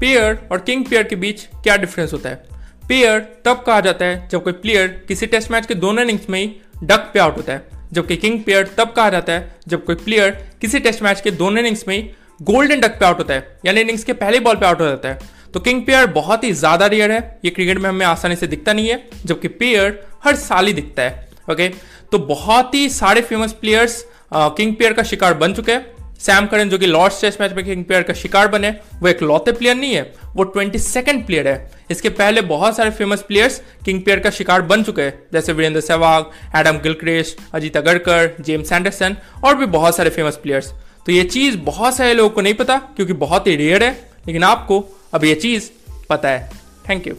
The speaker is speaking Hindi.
पेयर और किंग पेयर के बीच क्या डिफरेंस होता है? पेयर तब कहा जाता है जब कोई प्लेयर किसी टेस्ट मैच के दोनों इनिंग्स में ही डक पे आउट होता है। जबकि किंग पेयर तब कहा जाता है जब कोई प्लेयर किसी टेस्ट मैच के दोनों इनिंग्स में ही गोल्डन डक पे आउट होता है, यानी इनिंग्स के पहले बॉल पे आउट हो जाता है। तो किंग पेयर बहुत ही ज़्यादा रेयर है, ये क्रिकेट में हमें आसानी से दिखता नहीं है, जबकि पेयर हर साल ही दिखता है ओके तो बहुत ही सारे फ़ेमस प्लेयर्स किंग पेयर का शिकार बन चुके हैं। सैम करन जो कि लॉर्ड्स टेस्ट मैच में किंग प्लेयर का शिकार बने, वो एक लौते प्लेयर नहीं है, वो ट्वेंटी सेकेंड प्लेयर है। इसके पहले बहुत सारे फ़ेमस प्लेयर्स किंग प्लेयर का शिकार बन चुके हैं, जैसे Virender Sehwag Adam Gilchrist Ajit Agarkar James Anderson और भी बहुत सारे फ़ेमस प्लेयर्स तो ये चीज़ बहुत सारे लोगों को नहीं पता, क्योंकि बहुत ही रेयर है, लेकिन आपको अब ये चीज़ पता है। Thank you